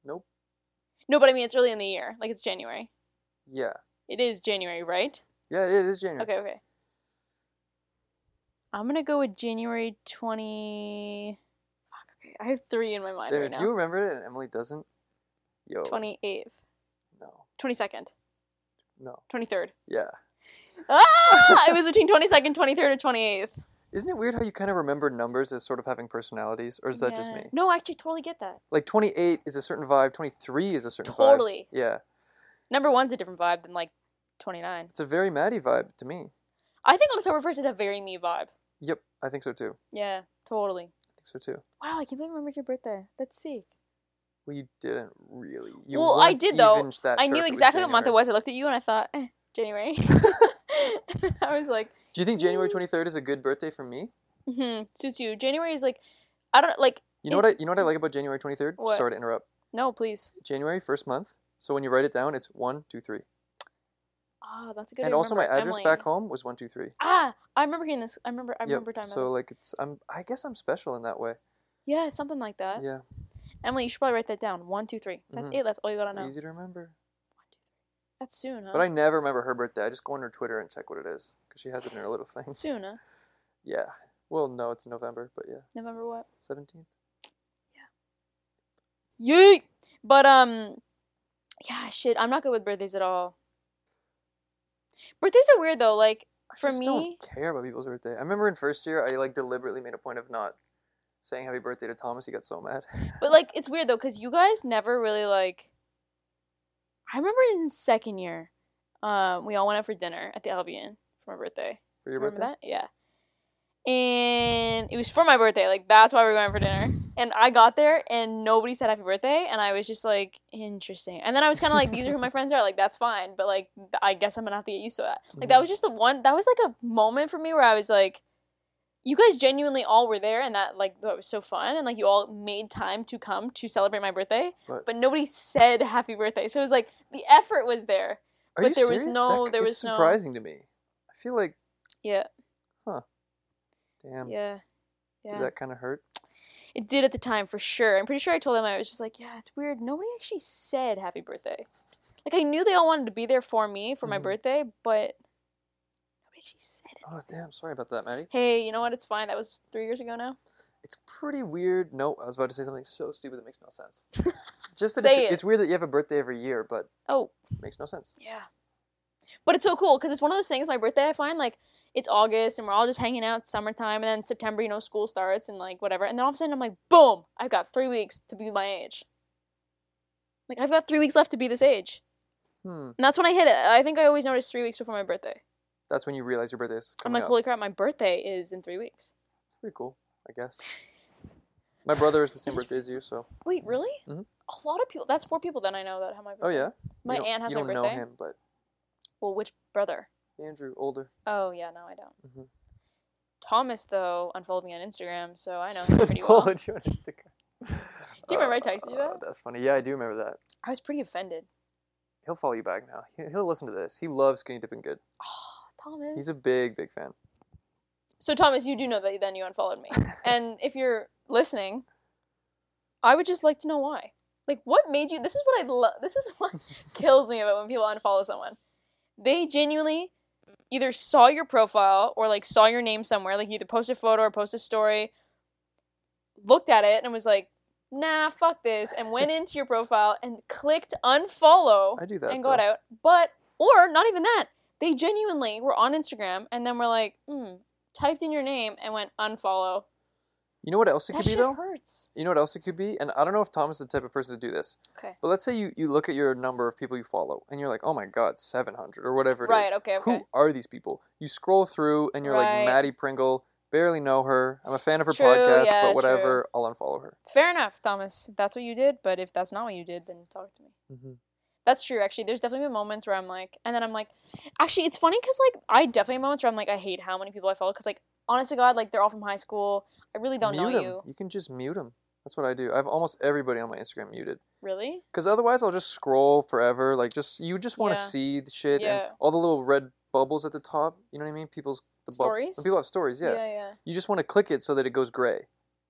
Nope. No, but I mean it's early in the year. Like it's January. Yeah. It is January, right? Yeah, it is January. Okay, okay. I'm gonna go with January twenty. Fuck. Okay, I have three in my mind Damn, right if now. you remember it and Emily doesn't, yo, Twenty eighth, no, twenty second, no, twenty third. yeah. Ah! it was between twenty second, twenty third, and twenty eighth. Isn't it weird how you kind of remember numbers as sort of having personalities, or is that just me? No, I actually totally get that. Like 28 is a certain vibe, 23 is a certain vibe. Totally. Yeah, Number one's a different vibe than like twenty nine. it's a very Maddie vibe to me. I think October first is a very me vibe. Yep, I think so too. Yeah, totally. I think so too. Wow, I can't believe I remembered your birthday. That's sick. Well, you didn't really. You Well, I did, though. that I knew if it was exactly what month it was. I looked at you and I thought, eh, January. I was like, Do you think January 23rd is a good birthday for me? hmm suits you. January is like, I don't like. You know what I you know what I like about January 23rd? What? Sorry to interrupt. No, please. January first month. So when you write it down, it's one, two, three. Ah, that's a good. And also my address Emily. back home was one, two, three. Ah, I remember hearing this. I remember. I Yep, remember time. So like it's I'm I guess I'm special in that way. yeah, something like that. Yeah, Emily, you should probably write that down. One, two, three. That's Mhm. it. That's all you gotta know. easy to remember. One, two, three. That's soon, huh? But I never remember her birthday. I just go on her Twitter and check what it is because she has it in her little thing. soon, huh? Yeah. Well, no, it's November, but yeah, November what? 17th. Yeet. But um, yeah, shit. I'm not good with birthdays at all. Birthdays are weird though. Like I for just me, don't care about people's birthday. I remember in first year, I like deliberately made a point of not saying happy birthday to Thomas. He got so mad. but like it's weird though because you guys never really like. I remember in second year, um, we all went out for dinner at the Albion for my birthday. For your Remember birthday? that? Yeah. And it was for my birthday. Like that's why we are going for dinner. And I got there and nobody said happy birthday, and I was just like, interesting. And then I was kind of like, these are who my friends are. Like that's fine, but like I guess I'm gonna have to get used to that. Like that Mhm. was just the one. That was like a moment for me where I was like, you guys genuinely all were there, and that like that was so fun, and like you all made time to come to celebrate my birthday, But- but nobody said happy birthday. So it was like the effort was there. Are but there was no- That, there was no- surprising to me. I feel like, Yeah. Damn. Yeah. Yeah. Did that kind of hurt? It did at the time for sure. I'm pretty sure I told them I was just like, yeah, it's weird. Nobody actually said happy birthday. Like I knew they all wanted to be there for me for my Mhm. birthday, but nobody actually said it. Oh damn! Sorry about that, Maddie. Hey, you know what? It's fine. That was three years ago now. It's pretty weird. No, I was about to say something so stupid that makes no sense. Just that Say it's, it. it's weird that you have a birthday every year, but Oh, it makes no sense. yeah. But it's so cool because it's one of those things. My birthday, I find like it's August and we're all just hanging out. Summertime, and then September, you know, school starts and like whatever. And then all of a sudden, I'm like, boom! I've got three weeks to be my age. Like I've got three weeks left to be this age, Hmm. and that's when I hit it. I think I always noticed three weeks before my birthday. That's when you realize your birthday is I'm like, up. holy crap, my birthday is in three weeks. It's pretty cool, I guess. My brother is the same birthday as you, so. Wait, really? Mhm. A lot of people. That's four people that I know that have my birthday. Oh yeah. My aunt has you my don't birthday. know him, but Well, which brother? Andrew, older. Oh yeah, no, I don't. Mhm. Thomas though unfollowed me on Instagram, so I know him pretty well. Followed you on Instagram. Do you remember I texted you Uh, that? That's funny. Yeah, I do remember that. I was pretty offended. He'll follow you back now. He- He'll listen to this. He loves Skinny Dipping Good. Oh, Thomas. He's a big, big fan. So Thomas, you do know that then you unfollowed me, and if you're listening, I would just like to know why. Like, what made you? This is what I love. This is what kills me about when people unfollow someone. They genuinely either saw your profile or like saw your name somewhere, like you either post a photo or post a story, looked at it and was like, "Nah, fuck this," and went into your profile and clicked unfollow I do that. and got though. out. But or not even that. They genuinely were on Instagram and then were like, hmm, typed in your name and went unfollow. You know what else it That could be shit though? hurts. You know what else it could be? And I don't know if Thomas is the type of person to do this. Okay. But let's say you, you look at your number of people you follow and you're like, oh my god, 700 or whatever it is. Right, okay, okay. Who are these people? You scroll through and you're Right. like, Maddie Pringle, barely know her. I'm a fan of her True, podcast, yeah, but whatever, I'll unfollow her. Fair enough, Thomas. That's what you did, but if that's not what you did, then talk to me. Mm-hmm. That's true, actually. There's definitely been moments where I'm like, and then I'm like, actually, it's funny because, like, I definitely have moments where I'm like, I hate how many people I follow because, like, honest to God, like, they're all from high school. I really don't mute know you. You can just mute them. That's what I do. I have almost everybody on my Instagram muted. Really? Because otherwise, I'll just scroll forever. Like, just you just want to Yeah. see the shit Yeah. and all the little red bubbles at the top. You know what I mean? People's the bub- Stories? when people have stories, yeah. Yeah, yeah. You just want to click it so that it goes gray,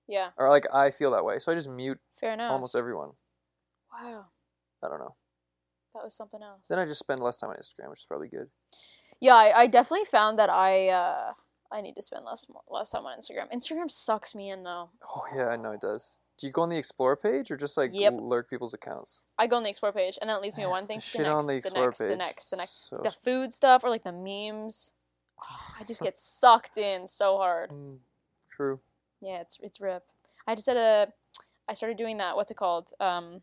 Yeah. or like I feel that way. So I just mute Fair enough. almost everyone. Wow. I don't know. That was something else. Then I just spend less time on Instagram, which is probably good. Yeah, I, I definitely found that I uh I need to spend less less time on Instagram. Instagram sucks me in though. Oh yeah, I know it does. Do you go on the explore page or just like Yep. lurk people's accounts? I go on the explore page and then it leads me to one thing the to shit the next, on the the explore next, the next, the next, So the food stuff or like the memes. I just get sucked in so hard. Mm, true. Yeah, it's it's rip. I just had a I started doing that. What's it called? Um,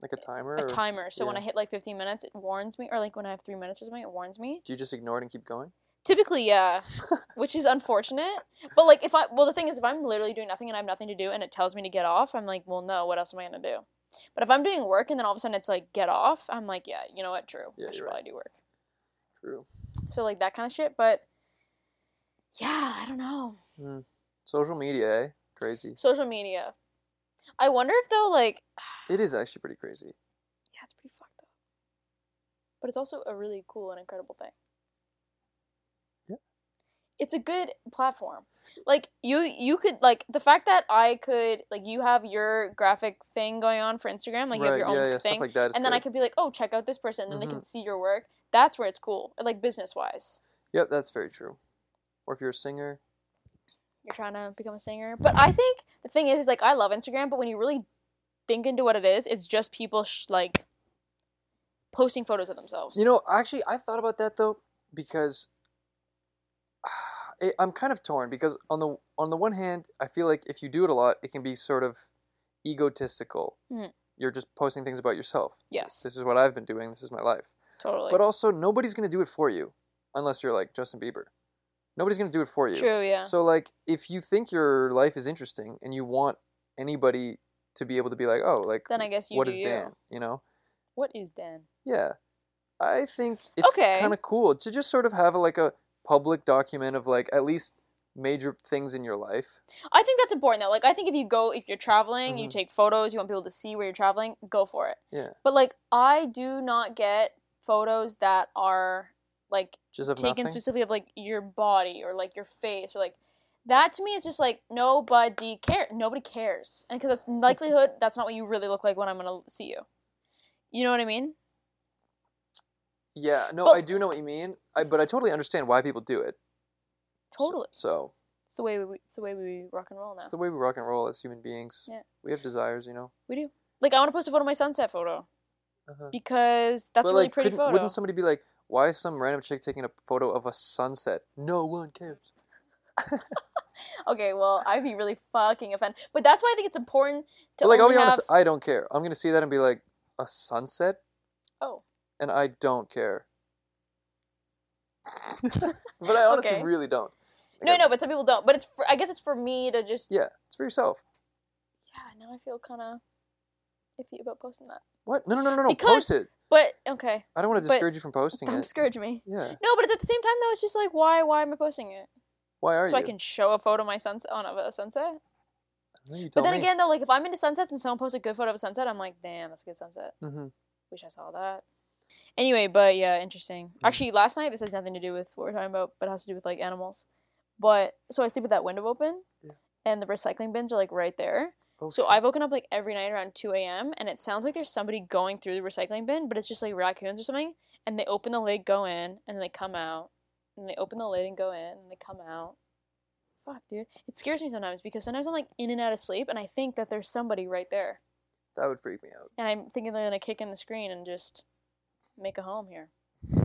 Like a timer. a or timer. So when I hit like 15 minutes, it warns me, or like when I have three minutes or something, it warns me. Do you just ignore it and keep going? Typically, yeah, which is unfortunate. But like, if I well, the thing is, if I'm literally doing nothing and I have nothing to do, and it tells me to get off, I'm like, well, no. What else am I gonna do? But if I'm doing work and then all of a sudden it's like get off, I'm like, yeah, you know what? True. Yeah, I should you're right. probably do work. True. So like that kind of shit. But yeah, I don't know. Mm. Social media, eh? Crazy. Social media. I wonder if though, like, It is actually pretty crazy. yeah, it's pretty fucked up. But it's also a really cool and incredible thing. It's a good platform. Like you you could like the fact that I could like you have your graphic thing going on for Instagram, like you have right, your own yeah, yeah, thing. stuff like that. is and then I could be like, "Oh, check out this person." And then they can mm-hmm. see your work. That's where it's cool. Like business-wise. Yep, that's very true. Or if you're a singer, You're trying to become a singer. But I think the thing is is like I love Instagram, but when you really think into what it is, it's just people sh- like posting photos of themselves. you know, actually, I thought about that though because it, I'm kind of torn because on the on the one hand, I feel like if you do it a lot, it can be sort of egotistical. Mhm. You're just posting things about yourself. Yes, This is what I've been doing. This is my life. totally. But also, nobody's gonna do it for you, unless you're like Justin Bieber. Nobody's gonna do it for you. True, yeah. So like, if you think your life is interesting and you want anybody to be able to be like, oh, like, then I guess you what is you. Dan? You know? What is Dan? Yeah, I think it's Okay. kind of cool to just sort of have a, like a public document of like at least major things in your life. I think that's important though. Like I think if you go if you're traveling, you Mhm. take photos, you want people to see where you're traveling, go for it. Yeah, But like I do not get photos that are like just taken nothing. specifically of like your body or like your face or like That to me is just like nobody care. Nobody cares, and because that's likelihood that's not what you really look like when I'm gonna see you. You know what I mean? Yeah, no, But- I do know what you mean. I, but I totally understand why people do it. Totally. So, It's the way we it's the way we rock and roll now. it's the way we rock and roll as human beings. Yeah. We have desires, you know. We do. Like I want to post a photo of my sunset photo Uh-huh. because that's but a really like, pretty photo. wouldn't somebody be like, "Why is some random chick taking a photo of a sunset?" No one cares. Okay, well I'd be really fucking offended. But that's why I think it's important to But like, I'll be have. honest, I don't care. I'm gonna see that and be like, "A sunset," Oh, and I don't care. but I honestly Okay. really don't. Like, no, no, but some people don't. But it's for, I guess it's for me to just Yeah, it's for yourself. yeah. Now I feel kind of iffy about posting that. What? No, no, no, no, no. Because- Post it. But okay, I don't want to discourage you from posting it. don't it. discourage me. Yeah. No, but at the same time though, it's just like why why am I posting it? Why are so you? So I can show a photo of my sunset on a sunset. No, But then me. again though, like if I'm into sunsets and someone posts a good photo of a sunset, I'm like, damn, that's a good sunset. hmm Wish I saw that. Anyway, but yeah, interesting. Mm. Actually, last night this has nothing to do with what we're talking about, but it has to do with like animals. But so I sleep with that window open, Yeah. and the recycling bins are like right there. Oh, So shit. I've woken up like every night around two a.m. and it sounds like there's somebody going through the recycling bin, but it's just like raccoons or something. And they open the lid, go in, and then they come out, and they open the lid and go in, and they come out. Fuck, dude, it scares me sometimes because sometimes I'm like in and out of sleep, and I think that there's somebody right there that would freak me out. and I'm thinking they're gonna kick in the screen and just make a home here.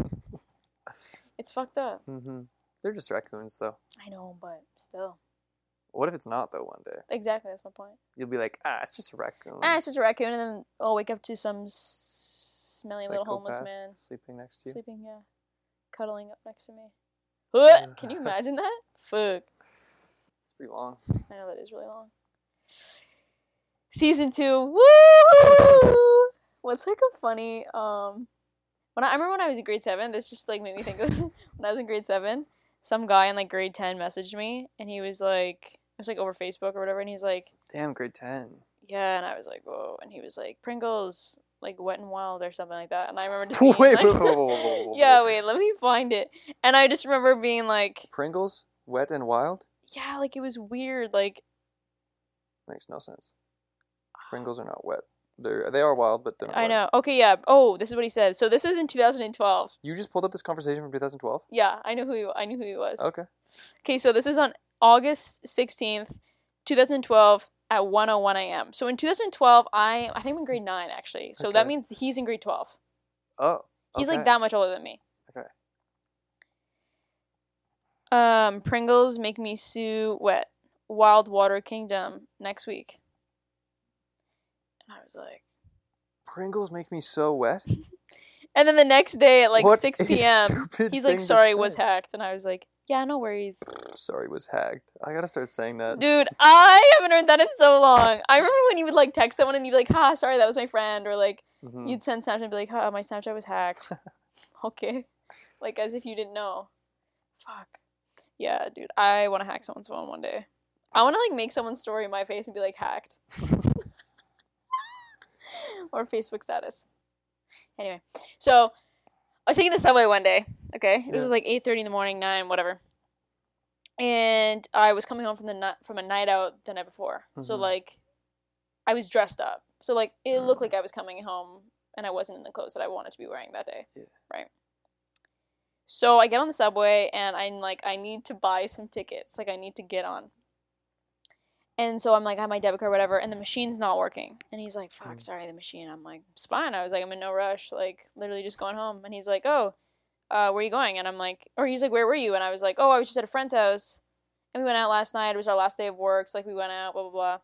It's fucked up. Mm-hmm. They're just raccoons, though. I know, but still, What if it's not though? One day exactly that's my point. you'll be like, ah, it's just a raccoon. Ah, it's just a raccoon, and then I'll wake up to some smelly little homeless man sleeping next to you. sleeping, yeah, cuddling up next to me. Ugh, Can you imagine that? Fuck. It's pretty long. I know that is really long. Season two, woo! What's like a funny um, when I, I remember when I was in grade seven, this just like made me think of this. when I was in grade seven, some guy in like grade ten messaged me, and he was like, it was like over Facebook or whatever, and he's like, Damn, grade ten. yeah, and I was like, whoa, and he was like, Pringles, like wet and wild or something like that, and I remember just being wait, like, wait, wait, wait, yeah, wait, let me find it, and I just remember being like, Pringles, wet and wild, yeah, like it was weird, like makes no sense. Pringles are not wet. They're they are wild, but they're not. I wet. know. Okay, yeah. Oh, this is what he said. So this is in 2012. You just pulled up this conversation from 2012. Yeah, I know who he, I knew who he was. Okay. Okay, so this is on August 16th, 2012 at 1:01 a.m. So in 2012, I I think I'm in grade 9 actually. So that means he's in grade 12. Oh. He's like that much older than me. Okay. Um Pringles make me sue wet. Wild Water Kingdom next week. And I was like Pringles make me so wet. And then the next day at like What 6 a p.m. stupid He's like sorry was hacked and I was like yeah, no worries. Sorry was hacked. I gotta start saying that. Dude, I haven't heard that in so long. I remember when you would like text someone and you'd be like, "Ha, sorry, that was my friend," or like Mhm. you'd send Snapchat and be like, "Ha, my Snapchat was hacked." okay, like as if you didn't know. Fuck. Yeah, dude, I want to hack someone's phone one day. I want to like make someone's story in my face and be like hacked, or Facebook status. Anyway, so I was taking the subway one day. Okay, Yeah. was like eight thirty in the morning, nine, whatever. And I was coming home from the night from a night out the night before, so Mhm. like, I was dressed up, so like it looked Mm. like I was coming home, and I wasn't in the clothes that I wanted to be wearing that day. Yeah. Right. So I get on the subway, and I'm like, I need to buy some tickets. Like I need to get on. And so I'm like, I have my debit card, whatever, and the machine's not working. And he's like, fuck, Mm. sorry, the machine. I'm like, it's fine. I was like, I'm in no rush, like, literally just going home. And he's like, oh, uh, where are you going? And I'm like, or he's like, where were you? And I was like, oh, I was just at a friend's house. And we went out last night. It was our last day of work. So, like, we went out, blah, blah, blah.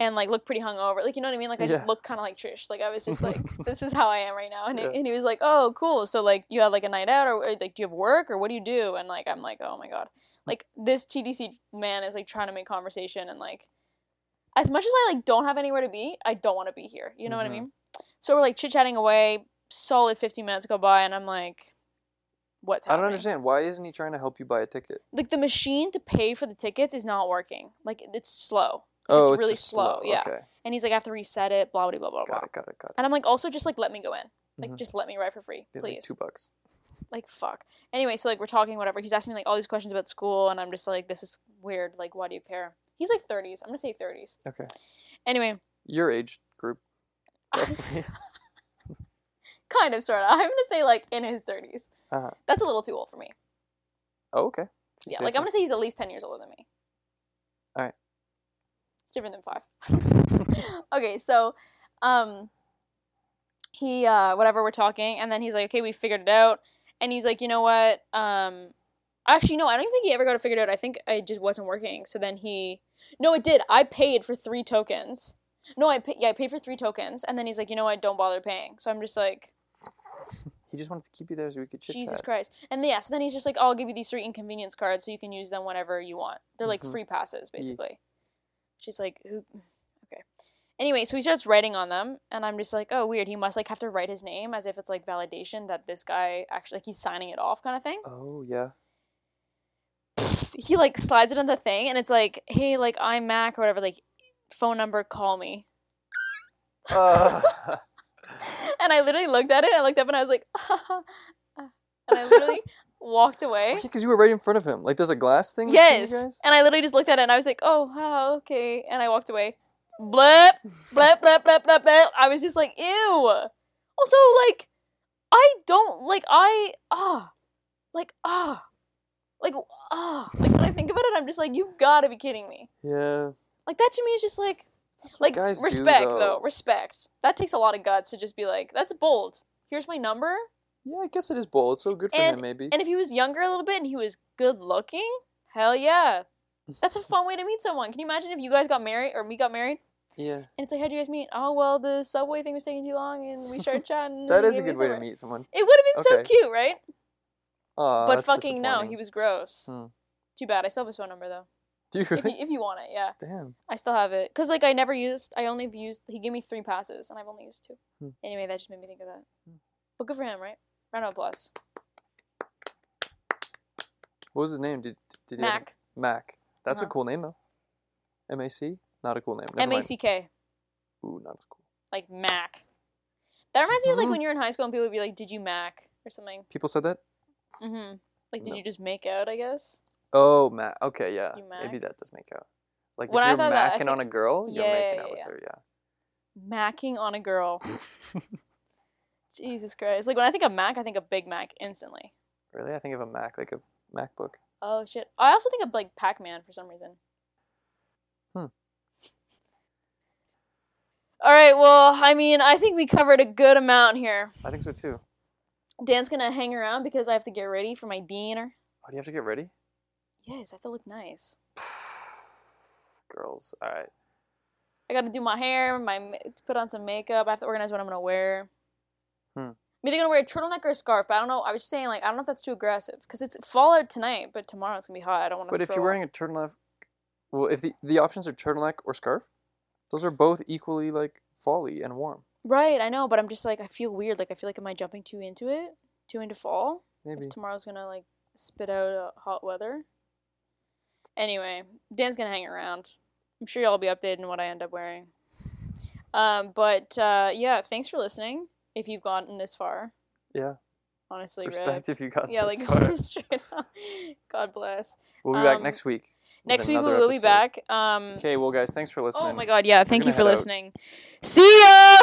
And, like, looked pretty hungover. Like, you know what I mean? Like, I just Yeah. looked kind of like Trish. Like, I was just like, this is how I am right now. And, he- Yeah. and he was like, oh, cool. So, like, you had, like, a night out? Or, like, do you have work? Or what do you do? And, like, I'm like, oh, my God like this TTC man is like trying to make conversation and like as much as I like don't have anywhere to be, I don't want to be here. You know what I Mhm. mean? So we're like chit chatting away, solid 15 minutes go by and I'm like what's happening?" I don't understand. Why isn't he trying to help you buy a ticket? Like the machine to pay for the tickets is not working. Like it's slow. Oh, it's it's really just slow, yeah. Okay. And he's like I have to reset it, blah blah blah blah blah. Got it. Got it. Got it. And I'm like also just like let me go in. Like Mhm. just let me ride for free, It's like please. two bucks. Like fuck. Anyway, so like we're talking whatever. He's asking me like all these questions about school, and I'm just like, this is weird. Like, why do you care? He's like 30s. I'm gonna say 30s. Okay. Anyway, Your age group. kind of, sort of. I'm gonna say like in his 30s. Uh-huh. That's a little too old for me. oh, okay. You Yeah, like so. I'm gonna say he's at least 10 years older than me. Alright. It's different than five. okay, so um he uh whatever we're talking and then he's like, Okay, we figured it out and he's like, you know what? Um actually no, I don't even think he ever got it figured out. I think it just wasn't working. So then he No, it did. I paid for three tokens. No, I pay- yeah, I paid for three tokens and then he's like, you know what, don't bother paying. So I'm just like He just wanted to keep you there so we could chit Jesus. Christ. And yeah, so then he's just like, I'll give you these three inconvenience cards so you can use them whenever you want. They're like Mhm. free passes, basically. She's like, who? Anyway, so he starts writing on them, and I'm just like, oh, weird. He must like have to write his name as if it's like validation that this guy actually, like, he's signing it off kind of thing. Oh yeah. He like slides it on the thing, and it's like, hey, like, I'm Mac or whatever, like, phone number, call me. Uh, And I literally looked at it, I looked up, and I was like, and I literally walked away. because you were right in front of him. Like there's a glass thing. Yes. And I literally just looked at it and I was like, oh, okay. And I walked away. Blep, blep, blep, blep, blep, blep. I was just like, ew. Also, like, I don't, like, I, ah, like, ah, like, ah. Like, when I think about it, I'm just like, you gotta be kidding me. Yeah. Like, that to me is just like, like, respect, though. Respect. That takes a lot of guts to just be like, that's bold. Here's my number. Yeah, I guess it is bold. So good for And- him, maybe. And if he was younger a little bit and he was good looking, hell yeah. That's a fun way to meet someone. Can you imagine if you guys got married or we got married yeah, and it's like, how'd you guys meet? Oh, well, the subway thing was taking too long and we started chatting. that is a good way to meet someone. It would have been so cute, right? Aw, but fucking no, he was gross. Hmm. Too bad. I still have his phone number though. Do you If you, if you want it, yeah. Damn. I still have it. Because, like, I never used, I only used, he gave me three passes and I've only used two. Hmm. Anyway, that just made me think of that. Hmm. But good for him, right? Round of applause. What was his name? Did did Mac. Mac. That's a Uh-huh. cool name though. M A C. Not a cool name. M A. C K. Ooh, not as cool. like Mac. That reminds me of like Mhm. when you're in high school and people would be like, "Did you Mac?" or something. People said that. Mm-hmm. Like, did No. you just make out? I guess. Oh, Mac. Okay, yeah. You Mac? Maybe that does make out. Like When I if you're thought that, I macking think- on a girl, you're Yeah, making yeah, out with yeah. her. Yeah. Macking on a girl. Jesus Christ! Like when I think of Mac, I think of Big Mac instantly. really? I think of a Mac like a MacBook. Oh shit! I also think of like Pac Man for some reason. Hmm. All right. Well, I mean, I think we covered a good amount here. I think so too. Dan's gonna hang around because I have to get ready for my dinner. Oh, do you have to get ready? Yes, I have to look nice. Girls. All right. I got to do my hair, my put on some makeup. I have to organize what I'm gonna wear. Hmm. I'm either gonna wear a turtleneck or a scarf, but I don't know. I was just saying, like, I don't know if that's too aggressive because it's fall out tonight, but tomorrow it's gonna be hot. I don't want to. But if you're wearing a turtleneck, well, if the the options are turtleneck or scarf, those are both equally like folly and warm. right, I know, but I'm just like, I feel weird. Like, I feel like, am I jumping too into it, too into fall? Maybe. If tomorrow's gonna like spit out uh, hot weather. Anyway, Dan's gonna hang around. I'm sure y'all will be updated on what I end up wearing. Um, but uh, yeah, thanks for listening. If you've gotten this far, Yeah. honestly, Respect rip. if you got Yeah, this like far. straight up. God bless. We'll be back um, next week. Next week we will be back. Um, Okay, well, guys, thanks for listening. oh my God, yeah! Thank you for listening. See ya.